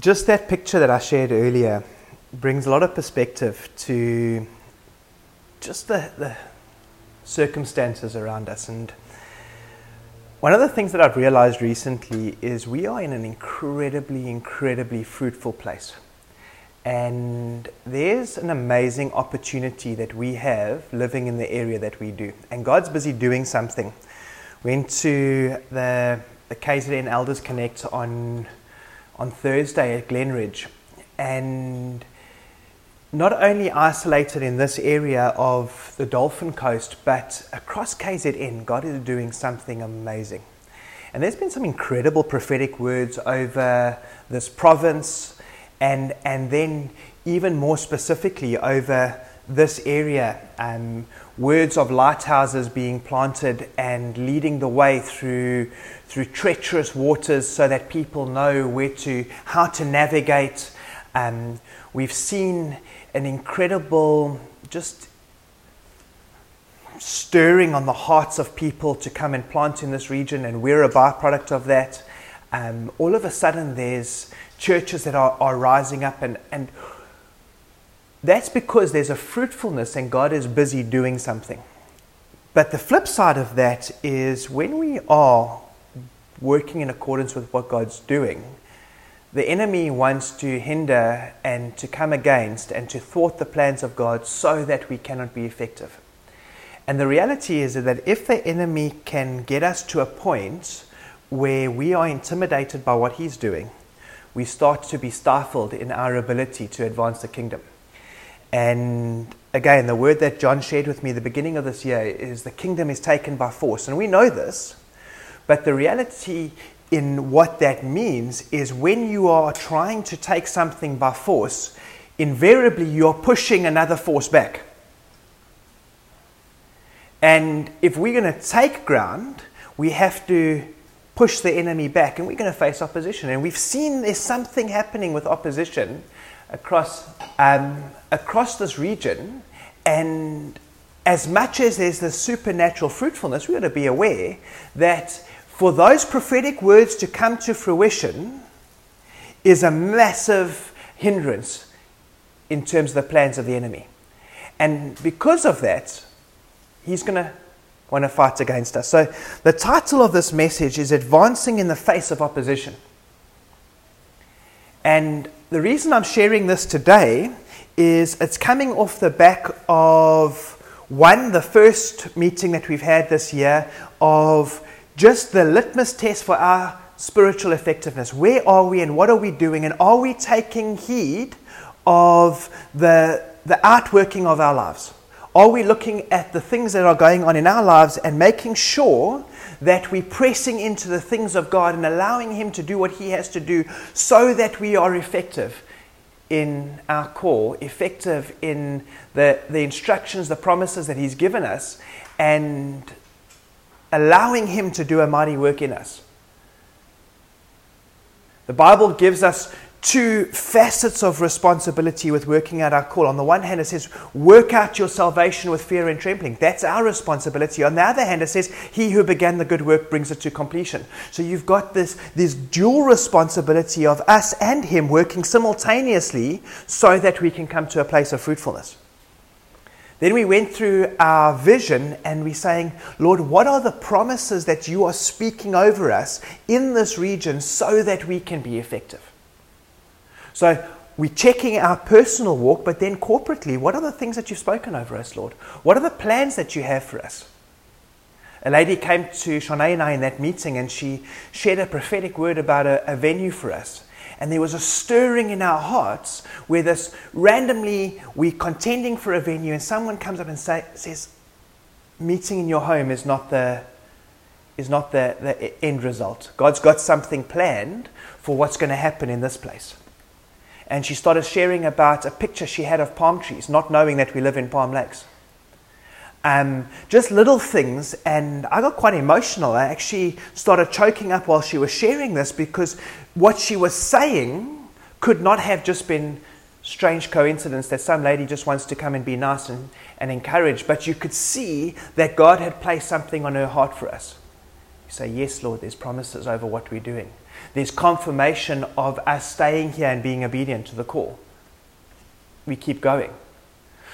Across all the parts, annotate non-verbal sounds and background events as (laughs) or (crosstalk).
just that picture that I shared earlier brings a lot of perspective to just the, the circumstances around us. And one of the things that I've realized recently is we are in an incredibly, incredibly fruitful place. And there's an amazing opportunity that we have living in the area that we do. And God's busy doing something. Went to the, the KZN Elders Connect on, on Thursday at Glenridge. And not only isolated in this area of the Dolphin Coast, but across KZN, God is doing something amazing. And there's been some incredible prophetic words over this province, and, and then even more specifically over this area. Um, words of lighthouses being planted and leading the way through, through treacherous waters so that people know where to, how to navigate. Um, we've seen an incredible, just stirring on the hearts of people to come and plant in this region, and we're a byproduct of that. Um, all of a sudden, there's churches that are, are rising up, and, and that's because there's a fruitfulness and God is busy doing something. But the flip side of that is when we are working in accordance with what God's doing, the enemy wants to hinder and to come against and to thwart the plans of God so that we cannot be effective. And the reality is that if the enemy can get us to a point where we are intimidated by what he's doing, we start to be stifled in our ability to advance the kingdom. And again, the word that John shared with me at the beginning of this year is the kingdom is taken by force. And we know this, but the reality in what that means is when you are trying to take something by force, invariably you're pushing another force back. And if we're going to take ground, we have to push the enemy back and we're going to face opposition. And we've seen there's something happening with opposition across, um, across this region. And as much as there's this supernatural fruitfulness, we've got to be aware that for those prophetic words to come to fruition is a massive hindrance in terms of the plans of the enemy. And because of that, he's going to want to fight against us. So, the title of this message is Advancing in the Face of Opposition. And the reason I'm sharing this today is it's coming off the back of one, the first meeting that we've had this year of just the litmus test for our spiritual effectiveness. Where are we and what are we doing? And are we taking heed of the, the outworking of our lives? Are we looking at the things that are going on in our lives and making sure that we're pressing into the things of God and allowing Him to do what He has to do so that we are effective in our call, effective in the, the instructions, the promises that He's given us, and allowing Him to do a mighty work in us. The Bible gives us two facets of responsibility with working out our call. On the one hand, it says, work out your salvation with fear and trembling. That's our responsibility. On the other hand, it says, he who began the good work brings it to completion. So you've got this, this dual responsibility of us and him working simultaneously so that we can come to a place of fruitfulness. Then we went through our vision and we're saying, Lord, what are the promises that you are speaking over us in this region so that we can be effective? So we're checking our personal walk, but then corporately, what are the things that you've spoken over us, Lord? What are the plans that you have for us? A lady came to Shanae and I in that meeting and she shared a prophetic word about a, a venue for us. And there was a stirring in our hearts where this randomly we're contending for a venue and someone comes up and say, says, meeting in your home is not the is not the, the end result. God's got something planned for what's going to happen in this place. And she started sharing about a picture she had of palm trees, not knowing that we live in Palm Lakes. Um, just little things, and I got quite emotional. I actually started choking up while she was sharing this because what she was saying could not have just been strange coincidence that some lady just wants to come and be nice and, and encourage, but you could see that God had placed something on her heart for us. You say, Yes, Lord, there's promises over what we're doing. There's confirmation of us staying here and being obedient to the call. We keep going.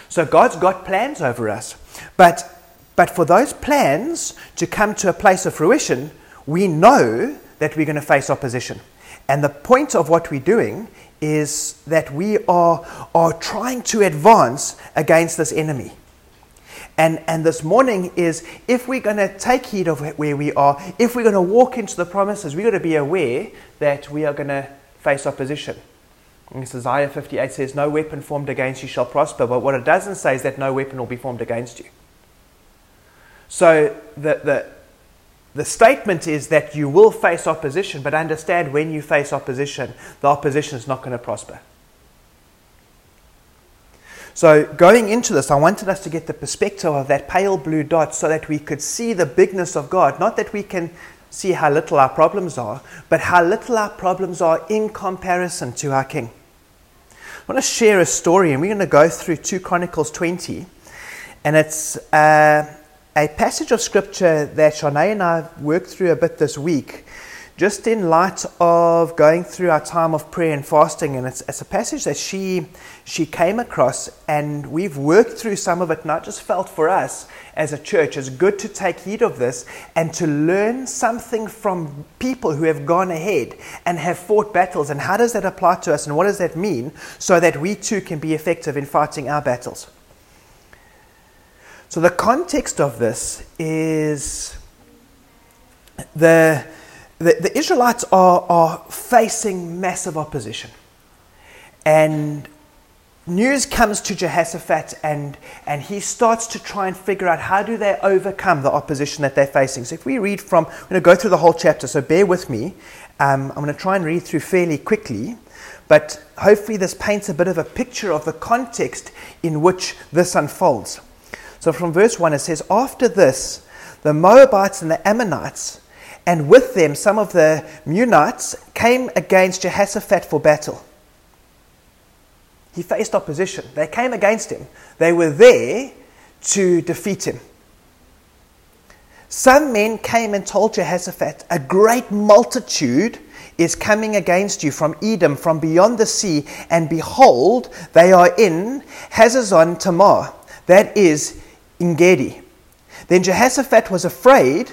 So God's got plans over us. But, but for those plans to come to a place of fruition, we know that we're going to face opposition. And the point of what we're doing is that we are, are trying to advance against this enemy. And, and this morning is if we're going to take heed of where we are, if we're going to walk into the promises, we've got to be aware that we are going to face opposition. And Isaiah 58 says, No weapon formed against you shall prosper. But what it doesn't say is that no weapon will be formed against you. So the, the, the statement is that you will face opposition, but understand when you face opposition, the opposition is not going to prosper. So, going into this, I wanted us to get the perspective of that pale blue dot so that we could see the bigness of God. Not that we can see how little our problems are, but how little our problems are in comparison to our King. I want to share a story, and we're going to go through 2 Chronicles 20. And it's uh, a passage of scripture that Shanae and I worked through a bit this week just in light of going through our time of prayer and fasting, and it's, it's, a passage that she she came across, and we've worked through some of it. Not just felt for us as a church, it's good to take heed of this and to learn something from people who have gone ahead and have fought battles. And how does that apply to us, and what does that mean, so that we too can be effective in fighting our battles? So the context of this is the the, the Israelites are, are facing massive opposition. And news comes to Jehoshaphat and, and he starts to try and figure out how do they overcome the opposition that they're facing. So if we read from, I'm going to go through the whole chapter, so bear with me. Um, I'm going to try and read through fairly quickly, but hopefully this paints a bit of a picture of the context in which this unfolds. So from verse 1 it says, After this, the Moabites and the Ammonites and with them some of the Meunites came against Jehoshaphat for battle. He faced opposition. They came against him. They were there to defeat him. Some men came and told Jehoshaphat, A great multitude is coming against you from Edom, from beyond the sea, and behold, they are in Hazazon Tamar, that is Engedi. Then Jehoshaphat was afraid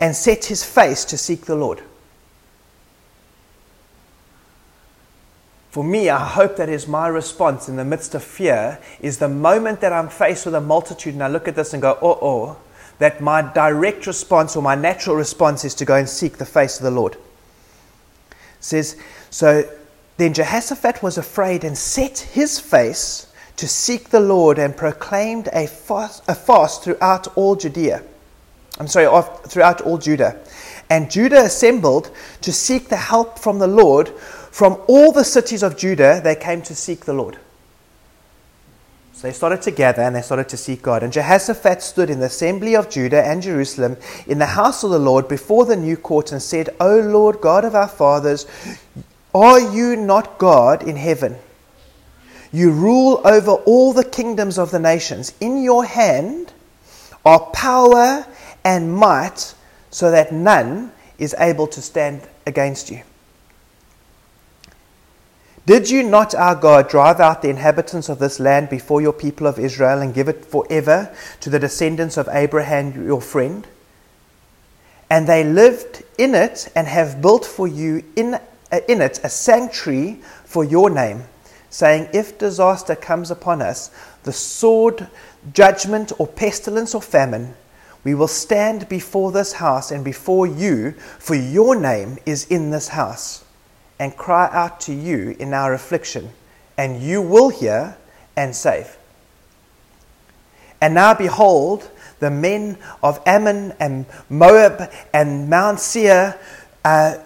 and set his face to seek the Lord. For me, I hope that is my response in the midst of fear is the moment that I'm faced with a multitude and I look at this and go, oh, oh, that my direct response or my natural response is to go and seek the face of the Lord. It says, so then Jehoshaphat was afraid and set his face to seek the Lord and proclaimed a fast, a fast throughout all Judea. I'm sorry, throughout all Judah. And Judah assembled to seek the help from the Lord. From all the cities of Judah, they came to seek the Lord. So they started to gather and they started to seek God. And Jehoshaphat stood in the assembly of Judah and Jerusalem in the house of the Lord before the new court and said, O Lord God of our fathers, are you not God in heaven? You rule over all the kingdoms of the nations. In your hand are power and might, so that none is able to stand against you. Did you not, our God, drive out the inhabitants of this land before your people of Israel and give it forever to the descendants of Abraham, your friend? And they lived in it and have built for you in, uh, in it a sanctuary for your name, saying, If disaster comes upon us, the sword, judgment, or pestilence or famine, we will stand before this house and before you, for your name is in this house, and cry out to you in our affliction, and you will hear and save. And now behold, the men of Ammon and Moab and Mount Seir, uh,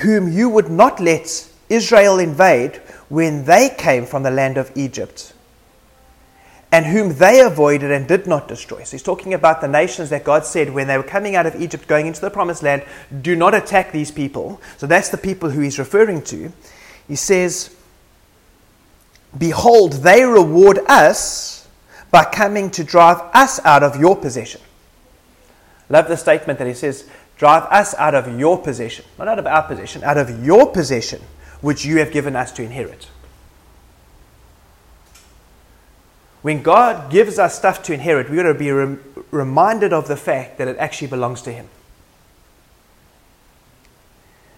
whom you would not let Israel invade when they came from the land of Egypt and whom they avoided and did not destroy. So he's talking about the nations that God said when they were coming out of Egypt, going into the promised land, do not attack these people. So that's the people who he's referring to. He says, Behold, they reward us by coming to drive us out of your possession. Love the statement that he says, drive us out of your possession, not out of our possession, out of your possession, which you have given us to inherit. When God gives us stuff to inherit, we've got to be rem- reminded of the fact that it actually belongs to Him.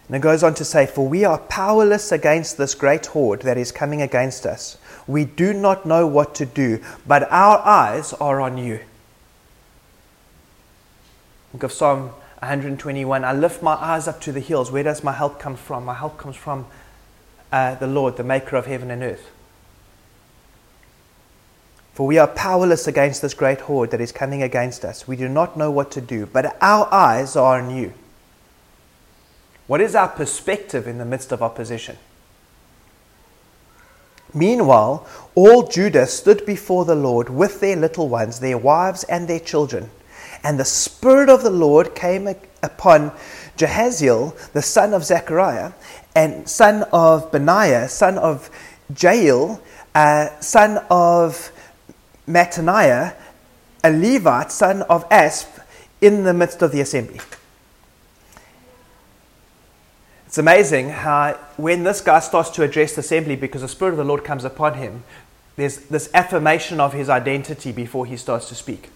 And it goes on to say, For we are powerless against this great horde that is coming against us. We do not know what to do, but our eyes are on you. Think of Psalm 121. I lift my eyes up to the hills. Where does my help come from? My help comes from uh, the Lord, the maker of heaven and earth. For we are powerless against this great horde that is coming against us. We do not know what to do, but our eyes are on you. What is our perspective in the midst of opposition? Meanwhile, all Judah stood before the Lord with their little ones, their wives, and their children. And the Spirit of the Lord came upon Jehaziel, the son of Zechariah, and son of Benaiah, son of Jeiel, uh, son of Mattaniah, a Levite, son of Asaph, in the midst of the assembly. It's amazing how when this guy starts to address the assembly because the Spirit of the Lord comes upon him, there's this affirmation of his identity before he starts to speak.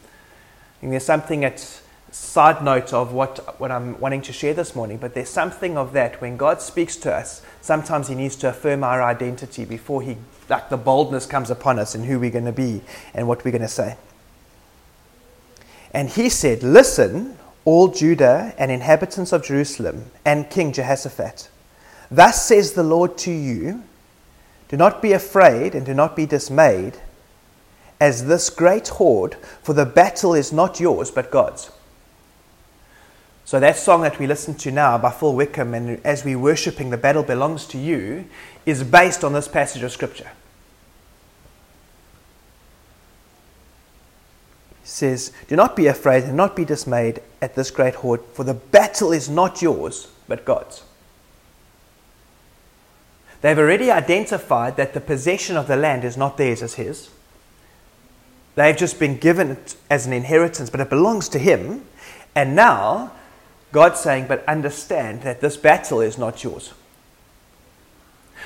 And there's something at side note of what, what I'm wanting to share this morning, but there's something of that when God speaks to us, sometimes he needs to affirm our identity before he like the boldness comes upon us and who we're going to be and what we're going to say. And he said, Listen, all Judah and inhabitants of Jerusalem and King Jehoshaphat. Thus says the Lord to you Do not be afraid and do not be dismayed as this great horde, for the battle is not yours but God's. So, that song that we listen to now by Phil Wickham, and as we're worshipping, The Battle Belongs to You, is based on this passage of Scripture. He says, Do not be afraid and not be dismayed at this great horde, for the battle is not yours, but God's. They've already identified that the possession of the land is not theirs as his. They've just been given it as an inheritance, but it belongs to him. And now God's saying, but understand that this battle is not yours.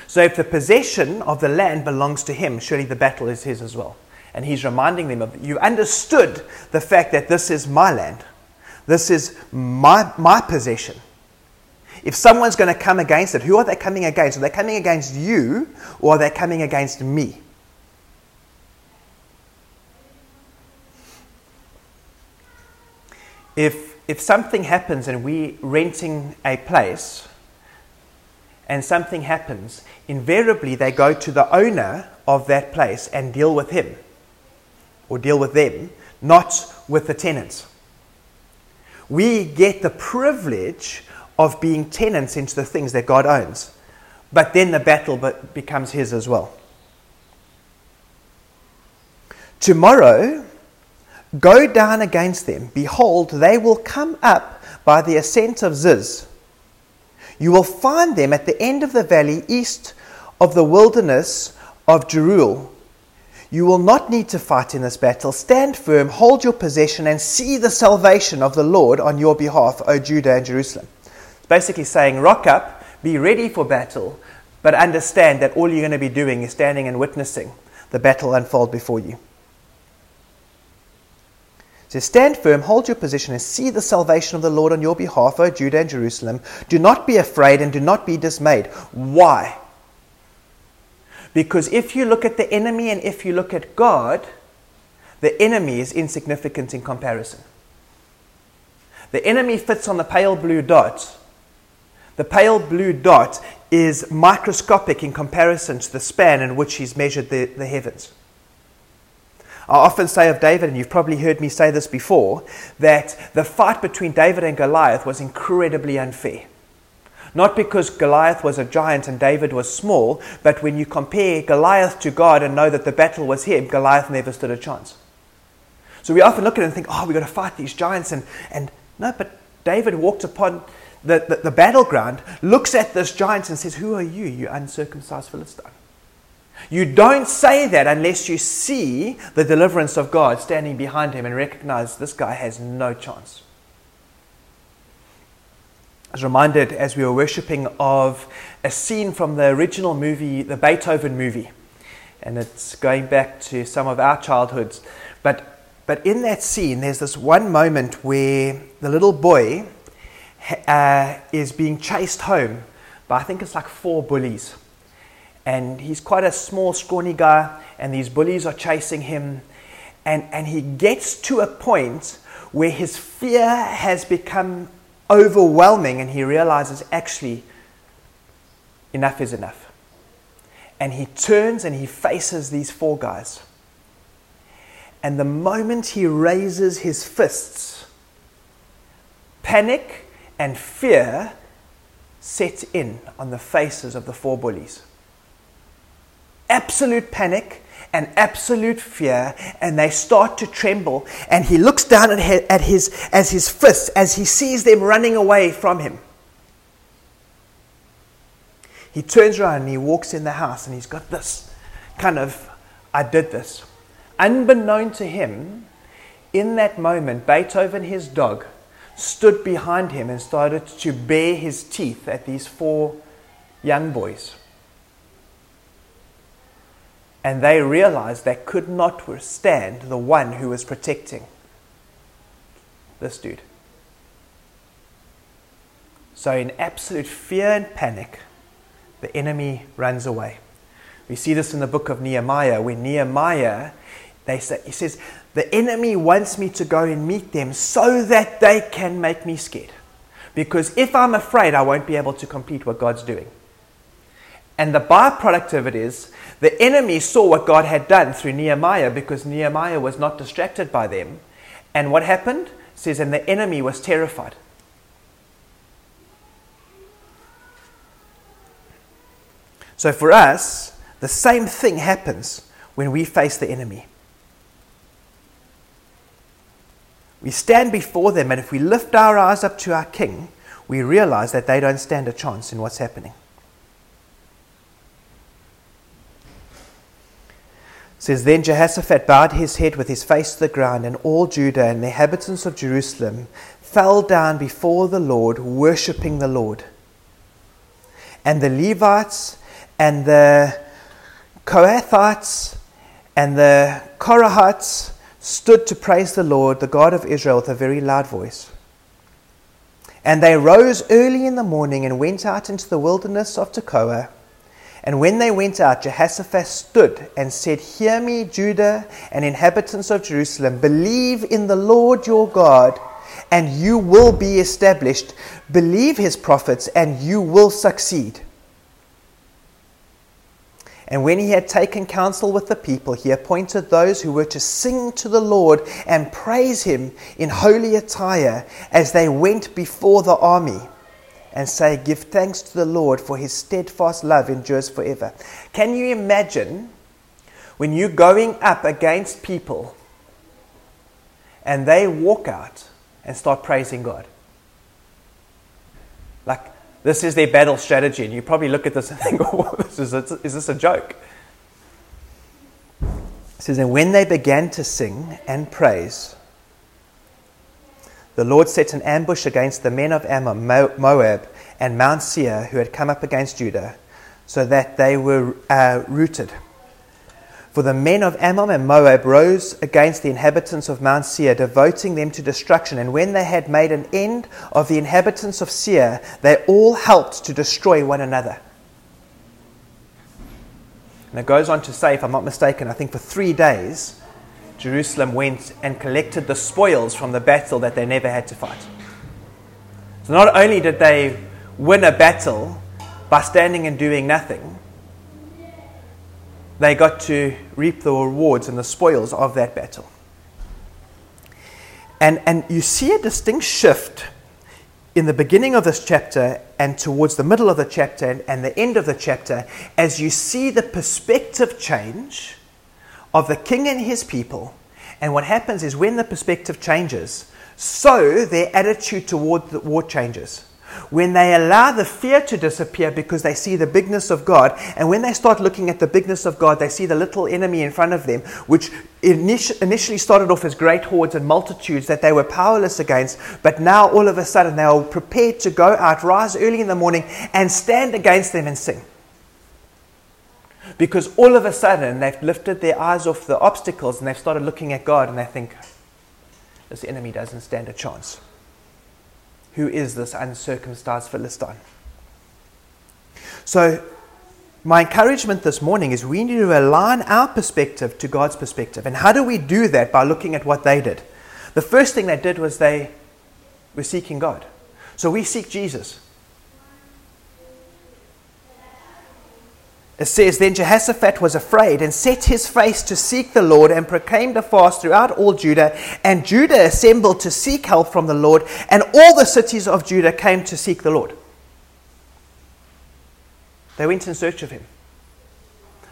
So if the possession of the land belongs to him, surely the battle is his as well. And he's reminding them of you understood the fact that this is my land. This is my, my possession. If someone's going to come against it, who are they coming against? Are they coming against you or are they coming against me? If if something happens and we're renting a place and something happens, invariably they go to the owner of that place and deal with him or deal with them, not with the tenants. We get the privilege of being tenants into the things that God owns, but then the battle becomes his as well. Tomorrow, Go down against them. Behold, they will come up by the ascent of Ziz. You will find them at the end of the valley east of the wilderness of Jeruel. You will not need to fight in this battle. Stand firm, hold your possession, and see the salvation of the Lord on your behalf, O Judah and Jerusalem. It's basically saying, rock up, be ready for battle, but understand that all you're going to be doing is standing and witnessing the battle unfold before you says, Stand firm, hold your position, and see the salvation of the Lord on your behalf, O Judah and Jerusalem. Do not be afraid and do not be dismayed. Why? Because if you look at the enemy and if you look at God, the enemy is insignificant in comparison. The enemy fits on the pale blue dot. The pale blue dot is microscopic in comparison to the span in which he's measured the, the heavens. I often say of David, and you've probably heard me say this before, that the fight between David and Goliath was incredibly unfair. Not because Goliath was a giant and David was small, but when you compare Goliath to God and know that the battle was him, Goliath never stood a chance. So we often look at it and think, oh, we've got to fight these giants. And, and no, but David walked upon the, the, the battleground, looks at this giant and says, Who are you, you uncircumcised Philistine? You don't say that unless you see the deliverance of God standing behind him and recognize this guy has no chance. I was reminded as we were worshipping of a scene from the original movie, the Beethoven movie. And it's going back to some of our childhoods. But, but in that scene, there's this one moment where the little boy uh, is being chased home by, I think it's like four bullies. And he's quite a small, scrawny guy, and these bullies are chasing him. And, and he gets to a point where his fear has become overwhelming and he realizes actually enough is enough. And he turns and he faces these four guys. And the moment he raises his fists, panic and fear set in on the faces of the four bullies. Absolute panic and absolute fear, and they start to tremble. And he looks down at his, as his fists as he sees them running away from him. He turns around and he walks in the house, and he's got this kind of, I did this. Unbeknown to him, in that moment, Beethoven, his dog, stood behind him and started to bare his teeth at these four young boys and they realized they could not withstand the one who was protecting this dude. So, in absolute fear and panic, the enemy runs away. We see this in the book of Nehemiah, when Nehemiah, they say, he says, The enemy wants me to go and meet them so that they can make me scared. Because if I'm afraid, I won't be able to complete what God's doing. And the byproduct of it is the enemy saw what God had done through Nehemiah because Nehemiah was not distracted by them. And what happened? It says, and the enemy was terrified. So for us, the same thing happens when we face the enemy. We stand before them, and if we lift our eyes up to our King, we realize that they don't stand a chance in what's happening. Says then Jehoshaphat bowed his head with his face to the ground, and all Judah and the inhabitants of Jerusalem fell down before the Lord, worshipping the Lord. And the Levites and the Kohathites and the Korahites stood to praise the Lord, the God of Israel, with a very loud voice. And they rose early in the morning and went out into the wilderness of Tekoa. And when they went out, Jehoshaphat stood and said, Hear me, Judah and inhabitants of Jerusalem, believe in the Lord your God, and you will be established. Believe his prophets, and you will succeed. And when he had taken counsel with the people, he appointed those who were to sing to the Lord and praise him in holy attire as they went before the army and say, Give thanks to the Lord, for his steadfast love endures forever. Can you imagine when you're going up against people and they walk out and start praising God? Like, this is their battle strategy, and you probably look at this and (laughs) think, oh, this is, a, is this a joke? It says, And when they began to sing and praise, the Lord set an ambush against the men of Ammon, Moab, and Mount Seir who had come up against Judah, so that they were uh, routed. For the men of Ammon and Moab rose against the inhabitants of Mount Seir, devoting them to destruction. And when they had made an end of the inhabitants of Seir, they all helped to destroy one another. And it goes on to say, if I'm not mistaken, I think for three days, Jerusalem went and collected the spoils from the battle that they never had to fight. So not only did they win a battle by standing and doing nothing, they got to reap the rewards and the spoils of that battle. And, and you see a distinct shift in the beginning of this chapter and towards the middle of the chapter and, and the end of the chapter as you see the perspective change of the king and his people. And what happens is when the perspective changes, so their attitude toward the war changes. when they allow the fear to disappear because they see the bigness of God, and when they start looking at the bigness of God, they see the little enemy in front of them, which initially started off as great hordes and multitudes that they were powerless against, but now all of a sudden they are prepared to go out, rise early in the morning, and stand against them and sing. Because all of a sudden they've lifted their eyes off the obstacles and they've started looking at God and they think, this enemy doesn't stand a chance. Who is this uncircumcised Philistine? So, my encouragement this morning is we need to align our perspective to God's perspective. And how do we do that? By looking at what they did. The first thing they did was they were seeking God. So we seek Jesus. It says, Then Jehoshaphat was afraid and set his face to seek the Lord and proclaimed a fast throughout all Judah. And Judah assembled to seek help from the Lord, and all the cities of Judah came to seek the Lord. They went in search of him.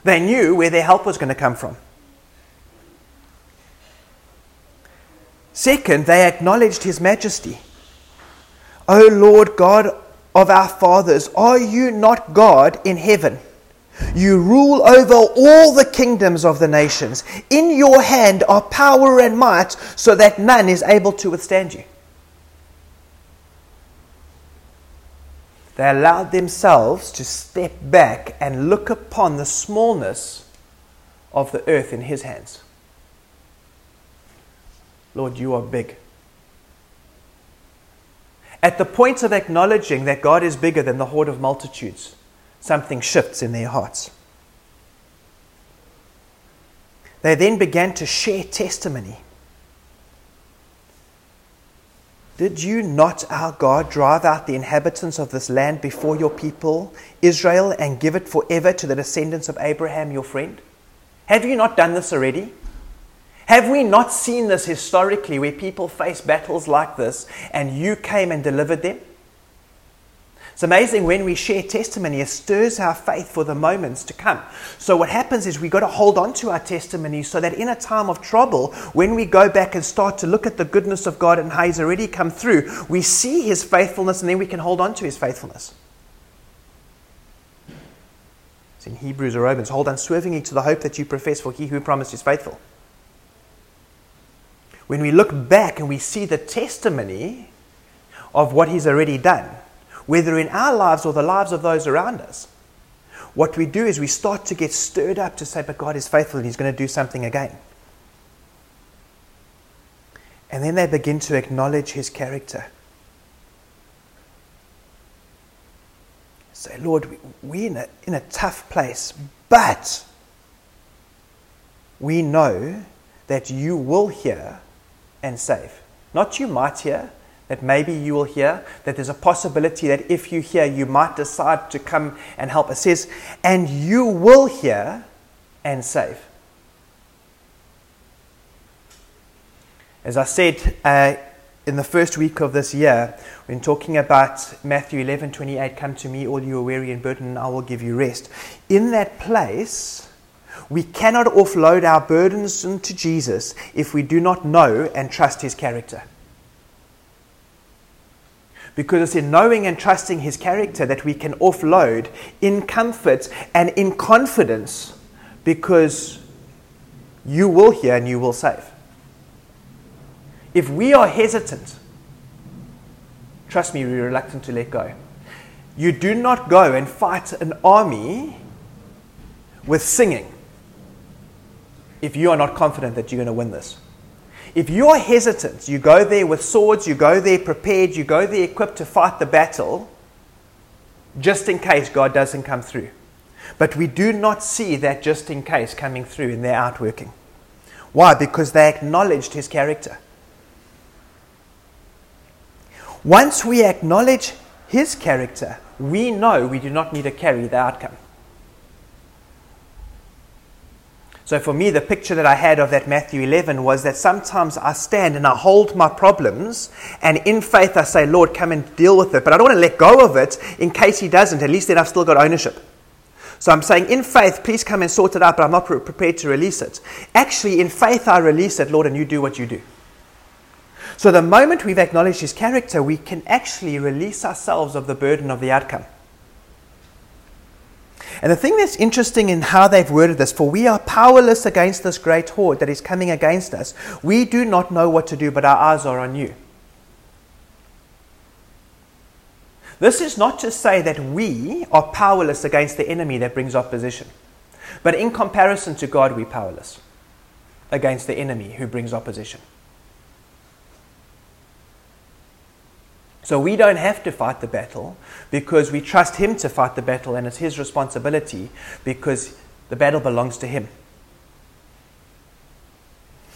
They knew where their help was going to come from. Second, they acknowledged his majesty. O Lord God of our fathers, are you not God in heaven? You rule over all the kingdoms of the nations. In your hand are power and might, so that none is able to withstand you. They allowed themselves to step back and look upon the smallness of the earth in His hands. Lord, you are big. At the point of acknowledging that God is bigger than the horde of multitudes, something shifts in their hearts. They then began to share testimony. Did you not, our God, drive out the inhabitants of this land before your people, Israel, and give it forever to the descendants of Abraham, your friend? Have you not done this already? Have we not seen this historically where people face battles like this and you came and delivered them? It's amazing when we share testimony, it stirs our faith for the moments to come. So, what happens is we've got to hold on to our testimony so that in a time of trouble, when we go back and start to look at the goodness of God and how He's already come through, we see His faithfulness and then we can hold on to His faithfulness. It's in Hebrews or Romans hold unswervingly to the hope that you profess, for He who promised is faithful. When we look back and we see the testimony of what He's already done, whether in our lives or the lives of those around us, what we do is we start to get stirred up to say, But God is faithful and He's going to do something again. And then they begin to acknowledge His character. Say, Lord, we're in a, in a tough place, but we know that you will hear and save. Not you might hear, that maybe you will hear, that there's a possibility that if you hear, you might decide to come and help. It says, and you will hear and save. As I said uh, in the first week of this year, when talking about Matthew 11 28, come to me, all you are weary and burdened, and I will give you rest. In that place, we cannot offload our burdens to Jesus if we do not know and trust his character. Because it's in knowing and trusting His character that we can offload in comfort and in confidence because you will hear and you will save. If we are hesitant, trust me, we're reluctant to let go. You do not go and fight an army with singing if you are not confident that you're going to win this. If you're hesitant, you go there with swords, you go there prepared, you go there equipped to fight the battle, just in case God doesn't come through. But we do not see that just in case coming through in their outworking. Why? Because they acknowledged his character. Once we acknowledge his character, we know we do not need to carry the outcome. So for me, the picture that I had of that Matthew 11 was that sometimes I stand and I hold my problems, and in faith I say, Lord, come and deal with it. But I don't want to let go of it in case He doesn't. At least then I've still got ownership. So I'm saying, in faith, please come and sort it out, but I'm not prepared to release it. Actually, in faith, I release it, Lord, and you do what you do. So the moment we've acknowledged his character, we can actually release ourselves of the burden of the outcome. And the thing that's interesting in how they've worded this, for we are powerless against this great horde that is coming against us. We do not know what to do, but our eyes are on you. This is not to say that we are powerless against the enemy that brings opposition. But in comparison to God, we're powerless against the enemy who brings opposition. So we don't have to fight the battle because we trust Him to fight the battle and it's His responsibility because the battle belongs to Him.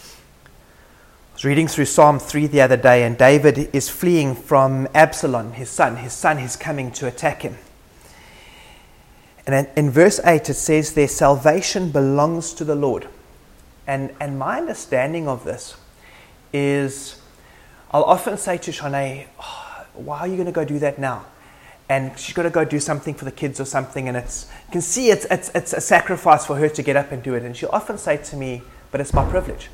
I was reading through Psalm 3 the other day, and David is fleeing from Absalom, his son. His son is coming to attack him. And in verse 8, it says, Their salvation belongs to the Lord. And, and my understanding of this is I'll often say to Shanae, oh, Why are you going to go do that now? And she's got to go do something for the kids or something. And it's, you can see it's, it's, it's a sacrifice for her to get up and do it. And she'll often say to me, But it's my privilege.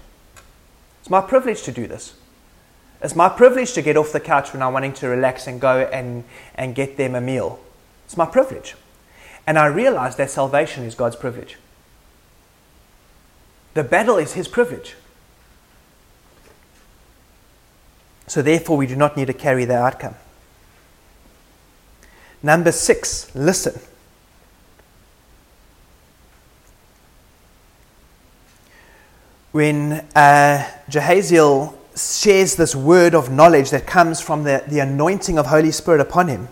It's my privilege to do this. It's my privilege to get off the couch when I'm wanting to relax and go and, and get them a meal. It's my privilege. And I realize that salvation is God's privilege. The battle is His privilege. So, therefore, we do not need to carry the outcome. Number six, listen. when uh, Jahaziel shares this word of knowledge that comes from the, the anointing of Holy Spirit upon him,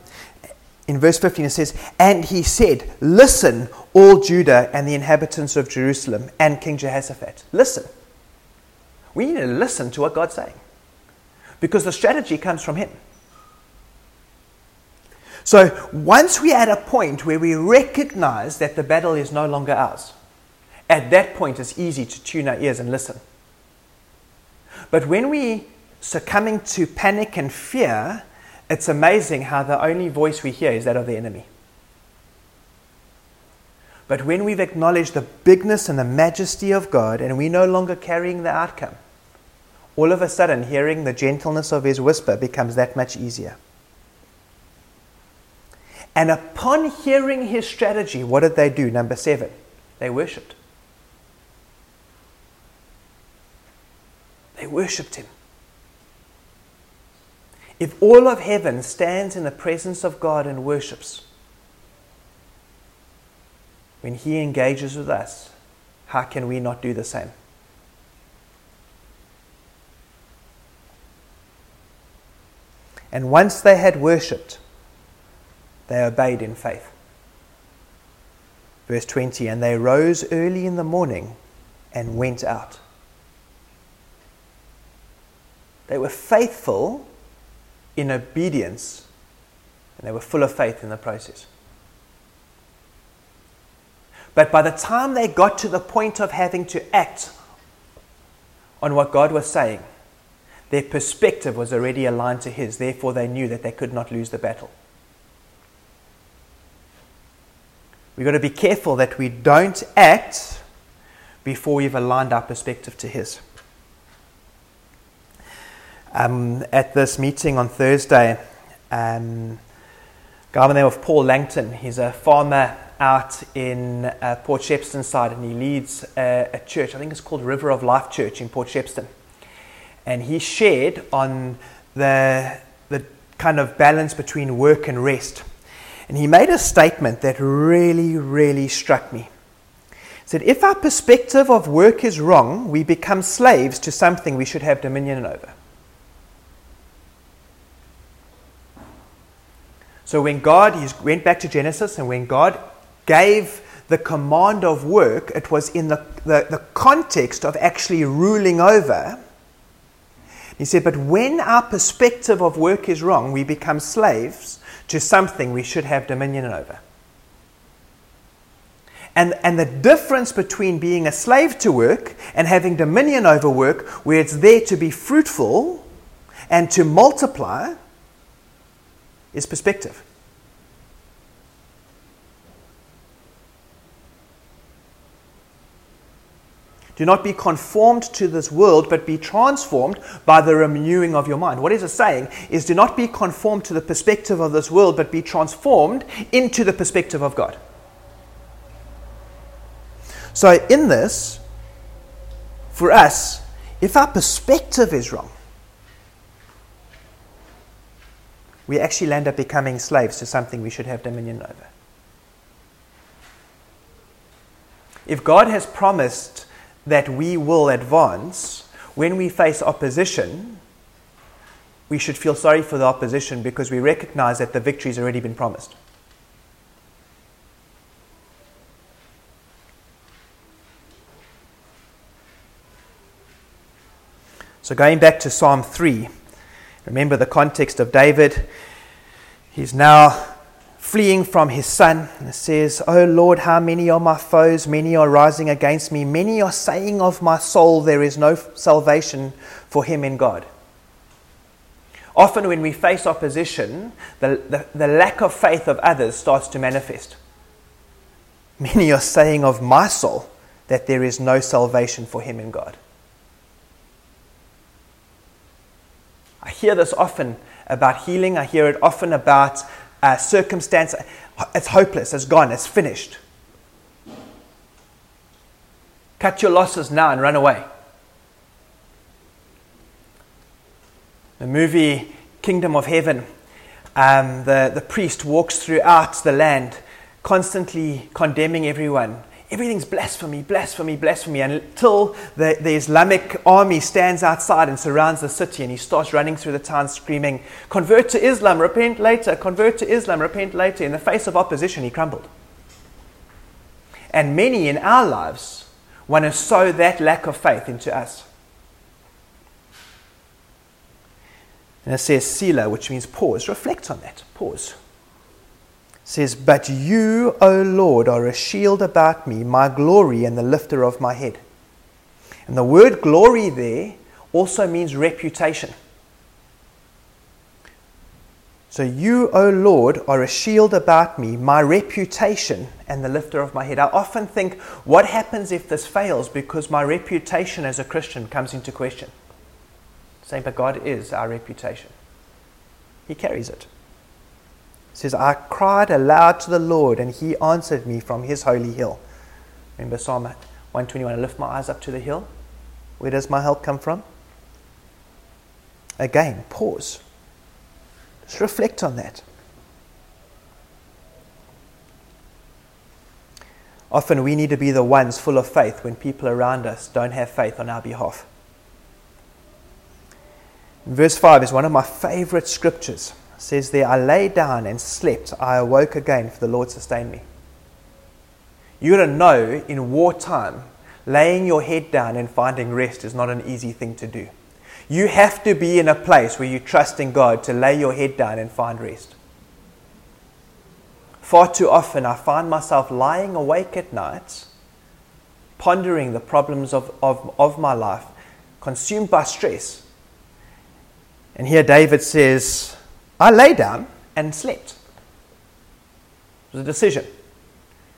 in verse 15 it says, And he said, Listen, all Judah and the inhabitants of Jerusalem and King Jehoshaphat. Listen. We need to listen to what God's saying because the strategy comes from him. So once we're at a point where we recognize that the battle is no longer ours, at that point, it's easy to tune our ears and listen. But when we succumbing to panic and fear, it's amazing how the only voice we hear is that of the enemy. But when we've acknowledged the bigness and the majesty of God and we're no longer carrying the outcome, all of a sudden hearing the gentleness of his whisper becomes that much easier. And upon hearing his strategy, what did they do? Number seven, they worshipped. They worshipped him. If all of heaven stands in the presence of God and worships, when he engages with us, how can we not do the same? And once they had worshipped, they obeyed in faith. Verse 20 And they rose early in the morning and went out. They were faithful in obedience, and they were full of faith in the process. But by the time they got to the point of having to act on what God was saying, their perspective was already aligned to His. Therefore, they knew that they could not lose the battle. We've got to be careful that we don't act before we've aligned our perspective to His um, at this meeting on Thursday. Um, guy by the name of Paul Langton. He's a farmer out in uh, Port Shepstone side, and he leads a, a, church. I think it's called River of Life Church in Port Shepstone. And he shared on the the kind of balance between work and rest. And he made a statement that really, really struck me. He said, If our perspective of work is wrong, we become slaves to something we should have dominion over. So when God, he went back to Genesis, and when God gave the command of work, it was in the, the, the context of actually ruling over. He said, but when our perspective of work is wrong, we become slaves to something we should have dominion over. And, and the difference between being a slave to work and having dominion over work, where it's there to be fruitful and to multiply, is perspective. Do not be conformed to this world, but be transformed by the renewing of your mind. What is it saying is do not be conformed to the perspective of this world, but be transformed into the perspective of God. So, in this, for us, if our perspective is wrong, we actually end up becoming slaves to something we should have dominion over. If God has promised that we will advance, when we face opposition, we should feel sorry for the opposition because we recognize that the victory has already been promised. So, going back to Psalm 3, remember the context of David. He's now fleeing from his son. Says, O Lord, how many are my foes? Many are rising against me. Many are saying of my soul, There is no salvation for him in God. Often, when we face opposition, the, the, the lack of faith of others starts to manifest. (laughs) Many are saying of my soul that there is no salvation for him in God. I hear this often about healing. I hear it often about uh, circumstance. It's hopeless. It's gone. It's finished. Cut your losses now and run away. The movie Kingdom of Heaven, um, the, the priest walks throughout the land, constantly condemning everyone, everything's blasphemy, blasphemy, blasphemy, until the, the Islamic army stands outside and surrounds the city, and he starts running through the town screaming, Convert to Islam, repent later, convert to Islam, repent later. In the face of opposition, he crumbled. And many in our lives want to sow that lack of faith into us. And it says Selah, which means pause. Reflect on that. Pause says, But you, O Lord, are a shield about me, my glory, and the lifter of my head. And the word glory there also means reputation. So you, O Lord, are a shield about me, my reputation, and the lifter of my head. I often think, what happens if this fails because my reputation as a Christian comes into question? Saying, but God is our reputation. He carries it says, I cried aloud to the Lord, and he answered me from his holy hill. Remember Psalm 121 I lift my eyes up to the hill. Where does my help come from? Again, pause. Just reflect on that. Often we need to be the ones full of faith when people around us don't have faith on our behalf. Verse 5 is one of my favorite scriptures says there, I lay down and slept. I awoke again, for the Lord sustained me. You got to know in wartime, laying your head down and finding rest is not an easy thing to do. You have to be in a place where you trust in God to lay your head down and find rest. Far too often, I find myself lying awake at night, pondering the problems of, of, of my life, consumed by stress. And here David says, I lay down and slept. It was a decision. It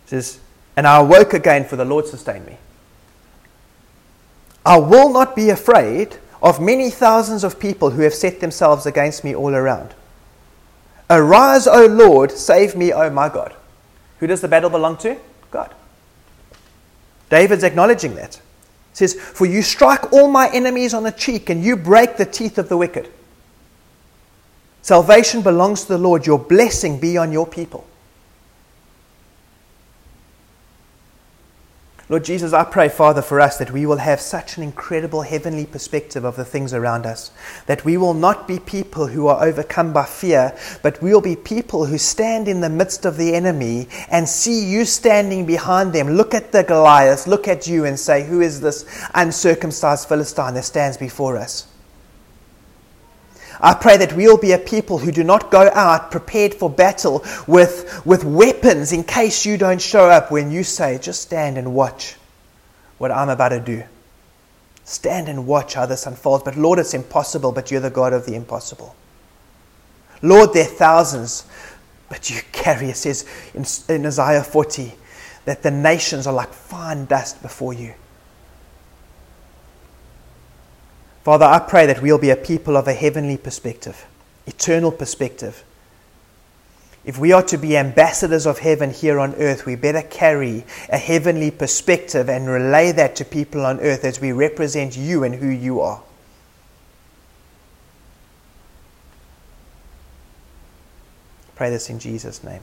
says, and I awoke again, for the Lord sustained me. I will not be afraid of many thousands of people who have set themselves against me all around. Arise, O Lord, save me, O my God. Who does the battle belong to? God. David's acknowledging that. He says, For you strike all my enemies on the cheek, and you break the teeth of the wicked. Salvation belongs to the Lord. Your blessing be on your people. Lord Jesus, I pray, Father, for us that we will have such an incredible heavenly perspective of the things around us. That we will not be people who are overcome by fear, but we will be people who stand in the midst of the enemy and see you standing behind them. Look at the Goliath, look at you, and say, Who is this uncircumcised Philistine that stands before us? I pray that we'll be a people who do not go out prepared for battle with, with weapons in case you don't show up when you say, just stand and watch what I'm about to do. Stand and watch how this unfolds. But Lord, it's impossible, but you're the God of the impossible. Lord, there are thousands, but you carry, it says in, in Isaiah 40, that the nations are like fine dust before you. Father, I pray that we'll be a people of a heavenly perspective, eternal perspective. If we are to be ambassadors of heaven here on earth, we better carry a heavenly perspective and relay that to people on earth as we represent you and who you are. Pray this in Jesus' name.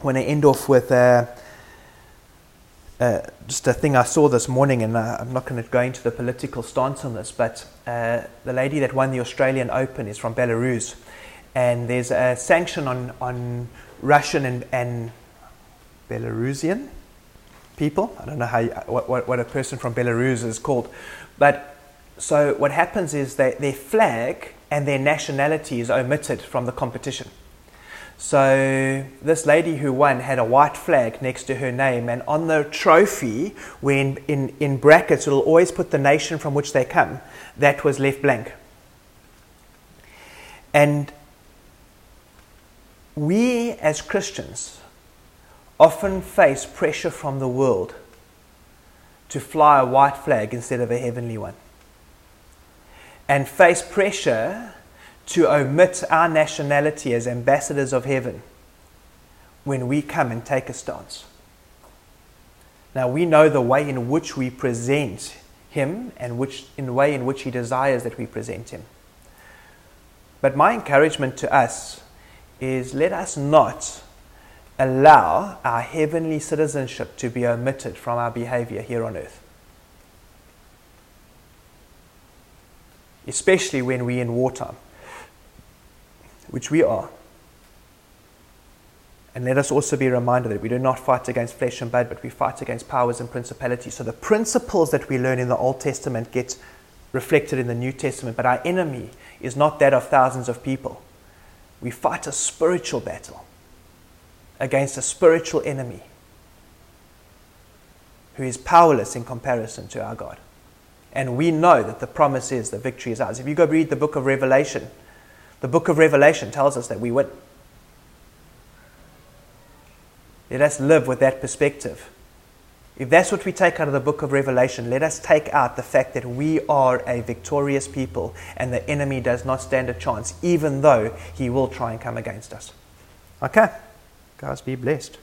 I want to end off with uh, uh, just a thing I saw this morning, and uh, I'm not going to go into the political stance on this, but uh, the lady that won the Australian Open is from Belarus and there's a sanction on, on Russian and, and Belarusian people. I don't know how you, what, what, what, a person from Belarus is called. But so what happens is that their flag and their nationality is omitted from the competition. So this lady who won had a white flag next to her name, and on the trophy, when in, in brackets, it'll always put the nation from which they come. That was left blank. And we as Christians often face pressure from the world to fly a white flag instead of a heavenly one, and face pressure to omit our nationality as ambassadors of heaven when we come and take a stance. Now we know the way in which we present him and which in the way in which he desires that we present him. But my encouragement to us is let us not allow our heavenly citizenship to be omitted from our behavior here on earth. Especially when we're in wartime, which we are. And let us also be reminded that we do not fight against flesh and blood, but we fight against powers and principalities. So the principles that we learn in the Old Testament get reflected in the New Testament, but our enemy is not that of thousands of people we fight a spiritual battle against a spiritual enemy who is powerless in comparison to our God. And we know that the promise is the victory is ours. If you go read the book of Revelation, the book of Revelation tells us that we win. Let us live with that perspective. If that's what we take out of the book of Revelation, let us take out the fact that we are a victorious people and the enemy does not stand a chance, even though he will try and come against us. Okay, guys, be blessed.